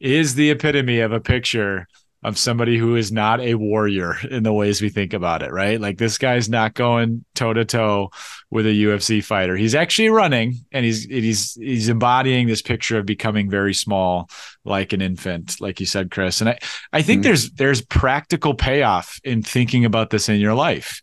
S1: is the epitome of a picture of somebody who is not a warrior in the ways we think about it, right? Like this guy's not going toe to toe with a UFC fighter. He's actually running and he's he's he's embodying this picture of becoming very small like an infant, like you said, Chris. And I I think mm-hmm. there's there's practical payoff in thinking about this in your life.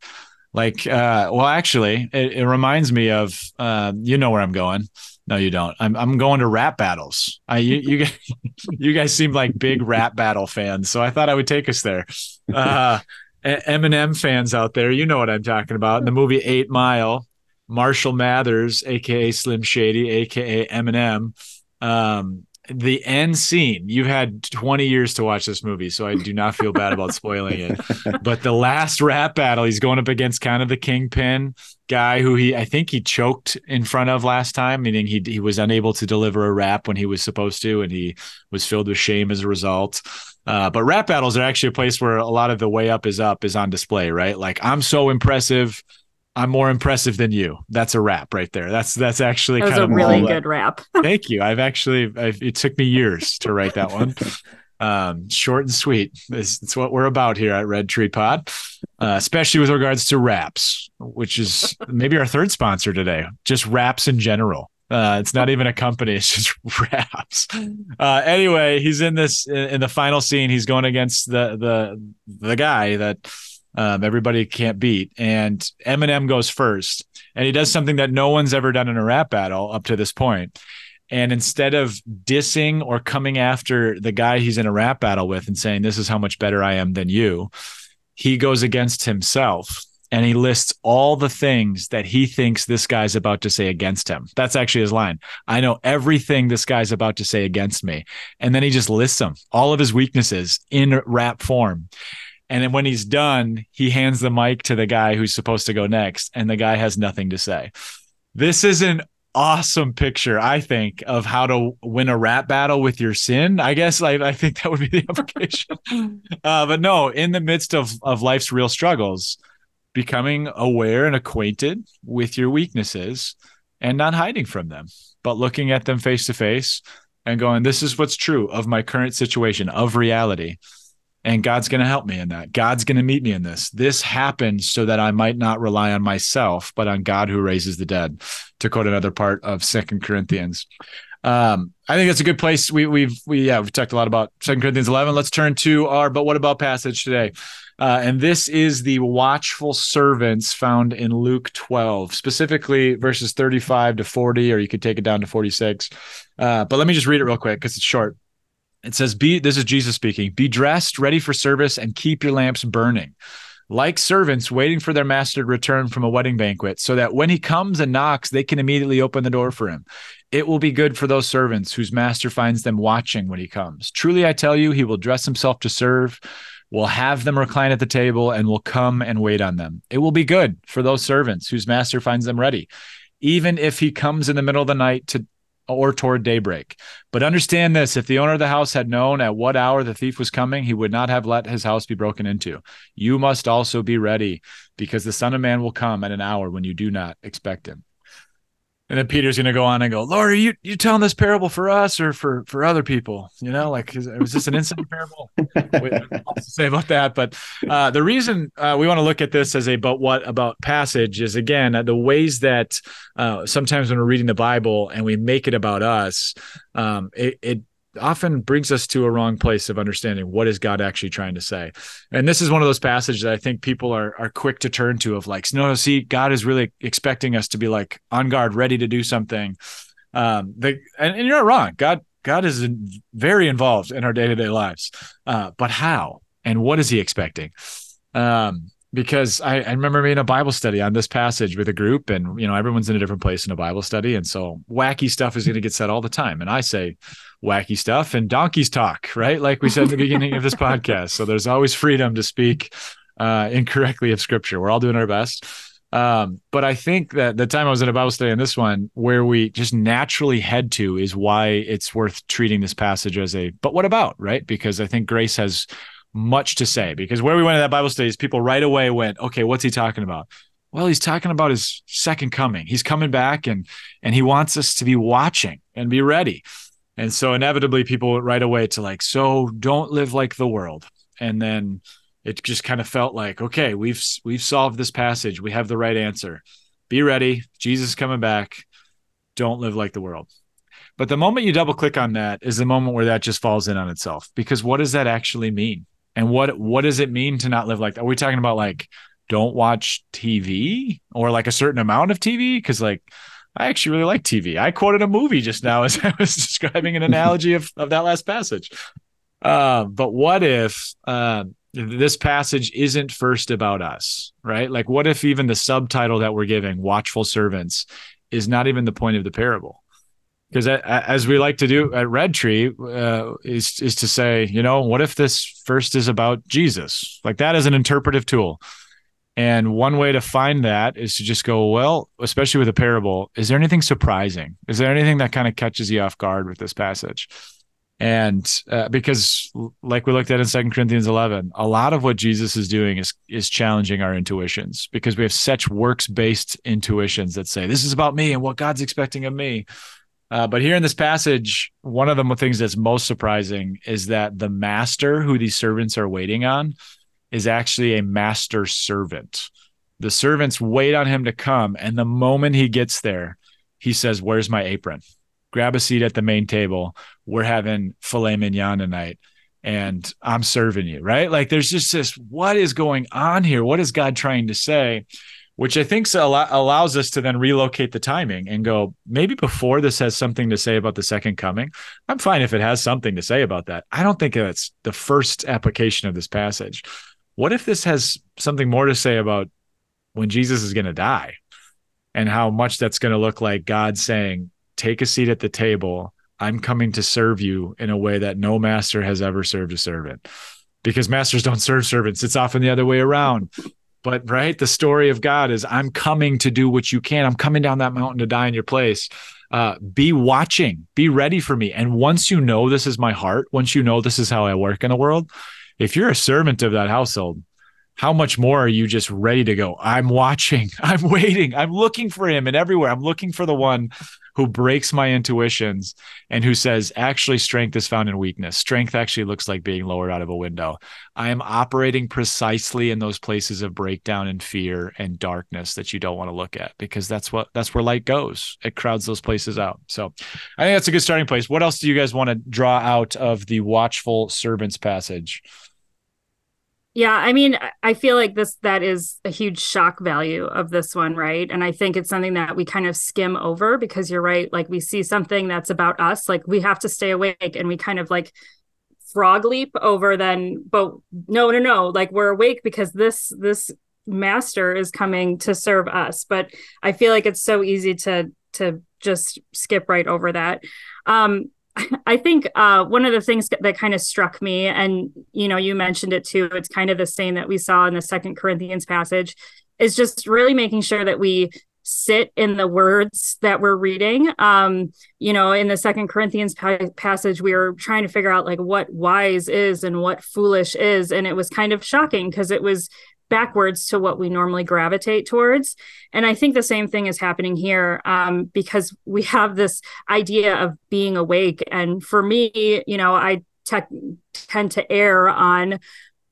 S1: Like uh well actually it, it reminds me of uh you know where I'm going no, you don't. I'm I'm going to rap battles. I you you guys, you guys seem like big rap battle fans, so I thought I would take us there. Uh, Eminem fans out there, you know what I'm talking about. In the movie Eight Mile, Marshall Mathers, aka Slim Shady, aka Eminem, um, the end scene you've had 20 years to watch this movie so i do not feel bad about spoiling it. But the last rap battle he's going up against kind of the kingpin guy who he i think he choked in front of last time meaning he, he was unable to deliver a rap when he was supposed to and he was filled with shame as a result. Uh, but rap battles are actually a place where a lot of the way up is up is on display right? Like i'm so impressive I'm more impressive than you. That's a wrap right there. That's that's actually
S3: that
S1: kind
S3: a
S1: of
S3: really good wrap.
S1: Thank you. I've actually I've, it took me years to write that one. Um, short and sweet. It's, it's, what we're about here at Red Tree Pod, uh, especially with regards to raps, which is maybe our third sponsor today. Just raps in general. Uh, it's not even a company; it's just raps. Uh, anyway, he's in this in the final scene. He's going against the the the guy that Um, everybody can't beat. And Eminem goes first, and he does something that no one's ever done in a rap battle up to this point. And instead of dissing or coming after the guy he's in a rap battle with and saying, This is how much better I am than you, he goes against himself and he lists all the things that he thinks this guy's about to say against him. That's actually his line. I know everything this guy's about to say against me. And then he just lists them, all of his weaknesses in rap form. And then when he's done, he hands the mic to the guy who's supposed to go next, and the guy has nothing to say. This is an awesome picture, I think, of how to win a rap battle with your sin. I guess I, I think that would be the application. uh, but no, in the midst of, of life's real struggles, becoming aware and acquainted with your weaknesses and not hiding from them, but looking at them face to face and going, This is what's true of my current situation, of reality. And God's going to help me in that. God's going to meet me in this. This happened so that I might not rely on myself, but on God who raises the dead, to quote another part of Second Corinthians. Um, I think that's a good place. We, we've we yeah we've talked a lot about Second Corinthians eleven. Let's turn to our but what about passage today. Uh, and this is the watchful servants found in Luke 12, specifically verses 35 to 40, or you could take it down to 46. Uh, but let me just read it real quick because it's short. It says, Be this is Jesus speaking, be dressed, ready for service, and keep your lamps burning. Like servants waiting for their master to return from a wedding banquet, so that when he comes and knocks, they can immediately open the door for him. It will be good for those servants whose master finds them watching when he comes. Truly, I tell you, he will dress himself to serve will have them recline at the table and will come and wait on them. It will be good for those servants whose master finds them ready, even if he comes in the middle of the night to or toward daybreak. But understand this if the owner of the house had known at what hour the thief was coming, he would not have let his house be broken into. You must also be ready, because the Son of Man will come at an hour when you do not expect him. And then Peter's going to go on and go, Lord, are you you telling this parable for us or for for other people? You know, like is, was this an instant parable? to say about that, but uh, the reason uh, we want to look at this as a but what about passage is again the ways that uh, sometimes when we're reading the Bible and we make it about us, um, it, it often brings us to a wrong place of understanding what is God actually trying to say. And this is one of those passages that I think people are are quick to turn to of like, no, see, God is really expecting us to be like on guard, ready to do something. Um, the, and, and you're not wrong. God, God is very involved in our day to day lives. Uh, but how and what is He expecting? Um, because I, I remember being a Bible study on this passage with a group, and you know everyone's in a different place in a Bible study, and so wacky stuff is going to get said all the time. And I say wacky stuff, and donkeys talk, right? Like we said in the beginning of this podcast. So there's always freedom to speak uh, incorrectly of Scripture. We're all doing our best. Um, but I think that the time I was in a Bible study on this one, where we just naturally head to is why it's worth treating this passage as a, but what about, right? Because I think grace has much to say because where we went in that Bible study is people right away went, okay, what's he talking about? Well, he's talking about his second coming. He's coming back and and he wants us to be watching and be ready. And so inevitably people went right away to like, so don't live like the world. And then it just kind of felt like, okay, we've we've solved this passage. We have the right answer. Be ready. Jesus coming back. Don't live like the world. But the moment you double click on that is the moment where that just falls in on itself. Because what does that actually mean? And what what does it mean to not live like that? Are we talking about like don't watch TV or like a certain amount of TV? Because like I actually really like TV. I quoted a movie just now as I was describing an analogy of, of that last passage. Uh, but what if uh, this passage isn't first about us, right? Like, what if even the subtitle that we're giving, Watchful Servants, is not even the point of the parable? Because as we like to do at Red Tree uh, is is to say, you know, what if this first is about Jesus? Like that is an interpretive tool. And one way to find that is to just go, well, especially with a parable, is there anything surprising? Is there anything that kind of catches you off guard with this passage? And uh, because, like we looked at in Second Corinthians 11, a lot of what Jesus is doing is is challenging our intuitions because we have such works based intuitions that say this is about me and what God's expecting of me. Uh, but here in this passage, one of the things that's most surprising is that the master who these servants are waiting on is actually a master servant. The servants wait on him to come. And the moment he gets there, he says, Where's my apron? Grab a seat at the main table. We're having filet mignon tonight. and I'm serving you, right? Like there's just this what is going on here? What is God trying to say? Which I think allows us to then relocate the timing and go, maybe before this has something to say about the second coming. I'm fine if it has something to say about that. I don't think that's the first application of this passage. What if this has something more to say about when Jesus is going to die and how much that's going to look like God saying, Take a seat at the table. I'm coming to serve you in a way that no master has ever served a servant. Because masters don't serve servants, it's often the other way around. But right, the story of God is I'm coming to do what you can. I'm coming down that mountain to die in your place. Uh, be watching, be ready for me. And once you know this is my heart, once you know this is how I work in the world, if you're a servant of that household, how much more are you just ready to go? I'm watching, I'm waiting, I'm looking for him and everywhere. I'm looking for the one who breaks my intuitions and who says, actually, strength is found in weakness. Strength actually looks like being lowered out of a window. I am operating precisely in those places of breakdown and fear and darkness that you don't want to look at because that's what that's where light goes. It crowds those places out. So I think that's a good starting place. What else do you guys want to draw out of the watchful servants passage?
S3: Yeah, I mean, I feel like this that is a huge shock value of this one, right? And I think it's something that we kind of skim over because you're right, like we see something that's about us, like we have to stay awake and we kind of like frog leap over then but no no no like we're awake because this this master is coming to serve us but i feel like it's so easy to to just skip right over that um I think uh, one of the things that kind of struck me, and you know, you mentioned it too. It's kind of the same that we saw in the Second Corinthians passage, is just really making sure that we sit in the words that we're reading. Um, you know, in the Second Corinthians pa- passage, we were trying to figure out like what wise is and what foolish is, and it was kind of shocking because it was backwards to what we normally gravitate towards. And I think the same thing is happening here um, because we have this idea of being awake. And for me, you know, I te- tend to err on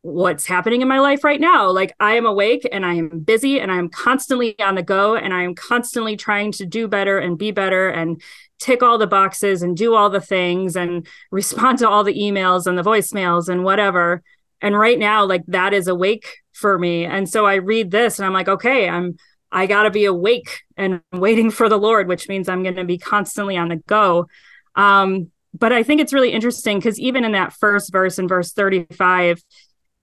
S3: what's happening in my life right now. Like I am awake and I am busy and I am constantly on the go and I am constantly trying to do better and be better and tick all the boxes and do all the things and respond to all the emails and the voicemails and whatever. And right now, like that is awake for me. And so I read this and I'm like, okay, I'm I got to be awake and waiting for the Lord, which means I'm going to be constantly on the go. Um, but I think it's really interesting because even in that first verse in verse 35,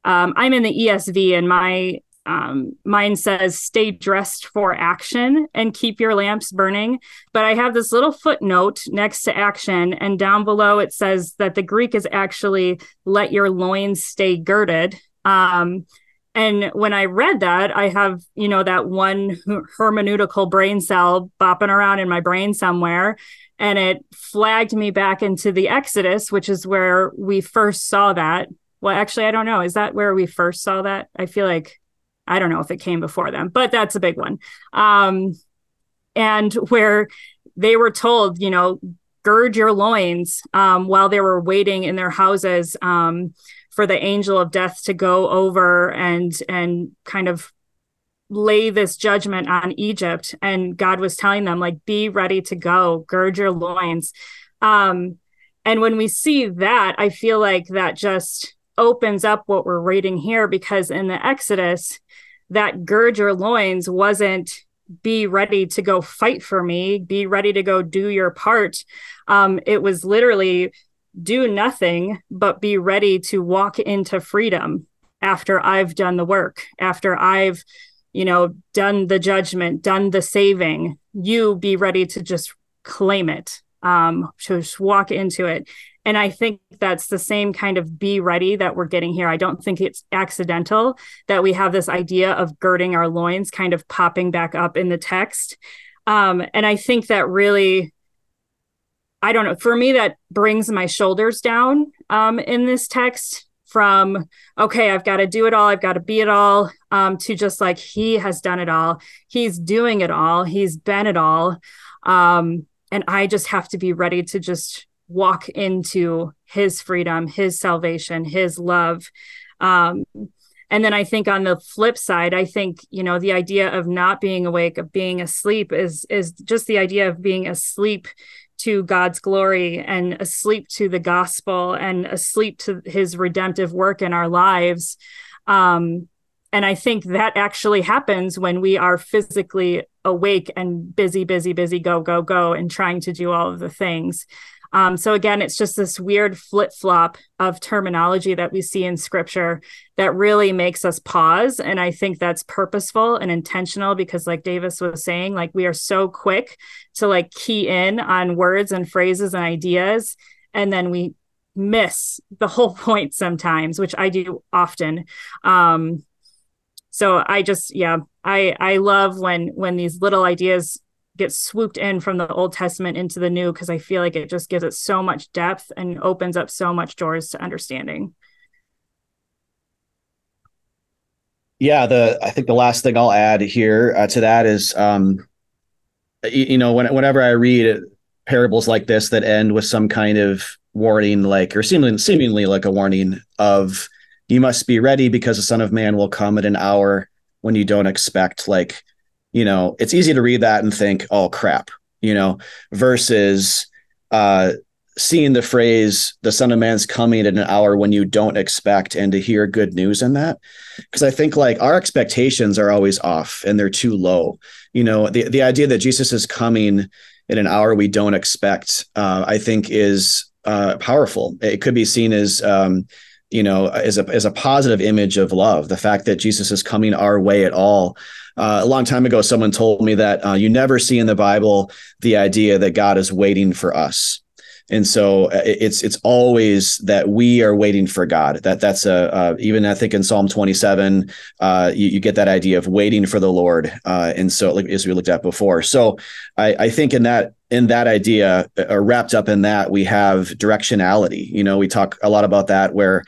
S3: um, I'm in the ESV and my um, mine says, stay dressed for action and keep your lamps burning. But I have this little footnote next to action, and down below it says that the Greek is actually let your loins stay girded. Um, and when I read that, I have, you know, that one hermeneutical brain cell bopping around in my brain somewhere. And it flagged me back into the Exodus, which is where we first saw that. Well, actually, I don't know. Is that where we first saw that? I feel like I don't know if it came before them, but that's a big one. Um, and where they were told, you know, gird your loins um, while they were waiting in their houses. Um, for the angel of death to go over and and kind of lay this judgment on Egypt and God was telling them like be ready to go gird your loins um and when we see that I feel like that just opens up what we're reading here because in the Exodus that gird your loins wasn't be ready to go fight for me be ready to go do your part um it was literally do nothing but be ready to walk into freedom after I've done the work, after I've, you know, done the judgment, done the saving. You be ready to just claim it, um, to just walk into it. And I think that's the same kind of be ready that we're getting here. I don't think it's accidental that we have this idea of girding our loins kind of popping back up in the text. Um, and I think that really I don't know. For me, that brings my shoulders down um, in this text from, okay, I've got to do it all. I've got to be it all um, to just like, he has done it all. He's doing it all. He's been it all. Um, and I just have to be ready to just walk into his freedom, his salvation, his love. Um, and then I think on the flip side, I think, you know, the idea of not being awake, of being asleep is is just the idea of being asleep to God's glory and asleep to the gospel and asleep to his redemptive work in our lives. Um, and I think that actually happens when we are physically awake and busy, busy, busy, go, go, go, and trying to do all of the things. Um, so again, it's just this weird flip flop of terminology that we see in scripture that really makes us pause. And I think that's purposeful and intentional because, like Davis was saying, like we are so quick to like key in on words and phrases and ideas. And then we miss the whole point sometimes, which I do often. Um, so I just, yeah, I I love when when these little ideas gets swooped in from the Old Testament into the New because I feel like it just gives it so much depth and opens up so much doors to understanding.
S2: Yeah, the I think the last thing I'll add here uh, to that is, um, you, you know, when, whenever I read parables like this that end with some kind of warning, like or seemingly seemingly like a warning of, you must be ready because the Son of Man will come at an hour when you don't expect, like you know, it's easy to read that and think, oh crap, you know, versus uh, seeing the phrase, the Son of Man's coming at an hour when you don't expect, and to hear good news in that. Because I think like our expectations are always off and they're too low. You know, the, the idea that Jesus is coming in an hour we don't expect, uh, I think is uh, powerful. It could be seen as, um, you know, as a, as a positive image of love. The fact that Jesus is coming our way at all uh, a long time ago, someone told me that uh, you never see in the Bible the idea that God is waiting for us. And so uh, it's it's always that we are waiting for God. That that's a even I think in Psalm 27 uh, you, you, get that idea of waiting for the Lord. Uh, and so like, as we looked at before, so I, I think in that in that idea, wrapped up in that, we have directionality. You know, we talk a lot about that where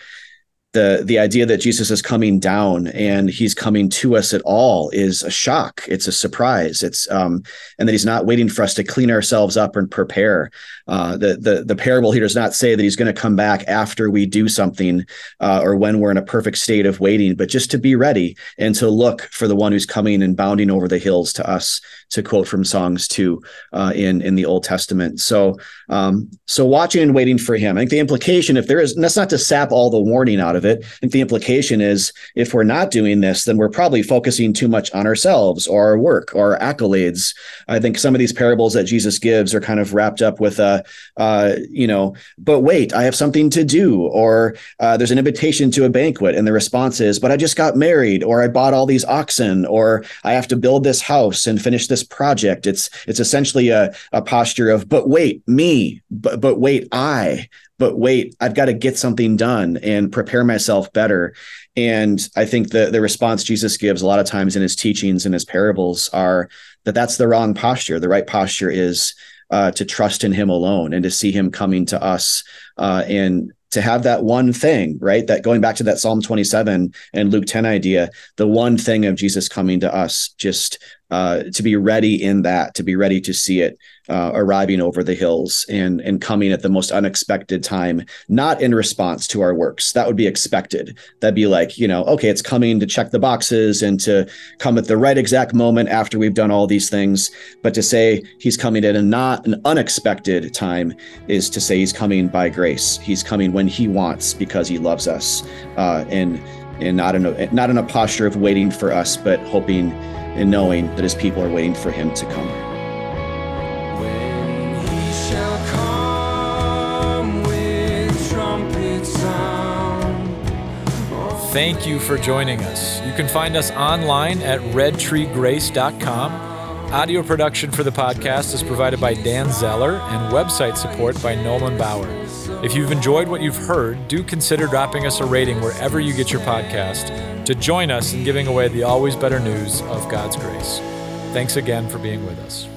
S2: the the idea that Jesus is coming down and he's coming to us at all is a shock. It's a surprise. It's um, and that he's not waiting for us to clean ourselves up and prepare. Uh, the the the parable here does not say that he's going to come back after we do something uh, or when we're in a perfect state of waiting, but just to be ready and to look for the one who's coming and bounding over the hills to us. To quote from Songs two uh, in in the Old Testament. So um, so watching and waiting for him. I think the implication, if there is, that's not to sap all the warning out of it. I think the implication is if we're not doing this, then we're probably focusing too much on ourselves or our work or our accolades. I think some of these parables that Jesus gives are kind of wrapped up with a uh, you know, but wait, I have something to do, or uh, there's an invitation to a banquet, and the response is, but I just got married, or I bought all these oxen, or I have to build this house and finish this project. It's it's essentially a, a posture of, but wait, me, but but wait, I, but wait, I've got to get something done and prepare myself better. And I think the the response Jesus gives a lot of times in his teachings and his parables are that that's the wrong posture. The right posture is uh, to trust in him alone and to see him coming to us uh, and to have that one thing, right? That going back to that Psalm 27 and Luke 10 idea, the one thing of Jesus coming to us, just uh, to be ready in that, to be ready to see it uh, arriving over the hills and and coming at the most unexpected time, not in response to our works. That would be expected. That'd be like, you know, okay, it's coming to check the boxes and to come at the right exact moment after we've done all these things. But to say he's coming at a not an unexpected time is to say he's coming by grace. He's coming when he wants because he loves us, uh, and and not in a not in a posture of waiting for us, but hoping and knowing that his people are waiting for him to come.
S4: Thank you for joining us. You can find us online at redtreegrace.com. Audio production for the podcast is provided by Dan Zeller and website support by Nolan Bauer. If you've enjoyed what you've heard, do consider dropping us a rating wherever you get your podcast to join us in giving away the always better news of God's grace. Thanks again for being with us.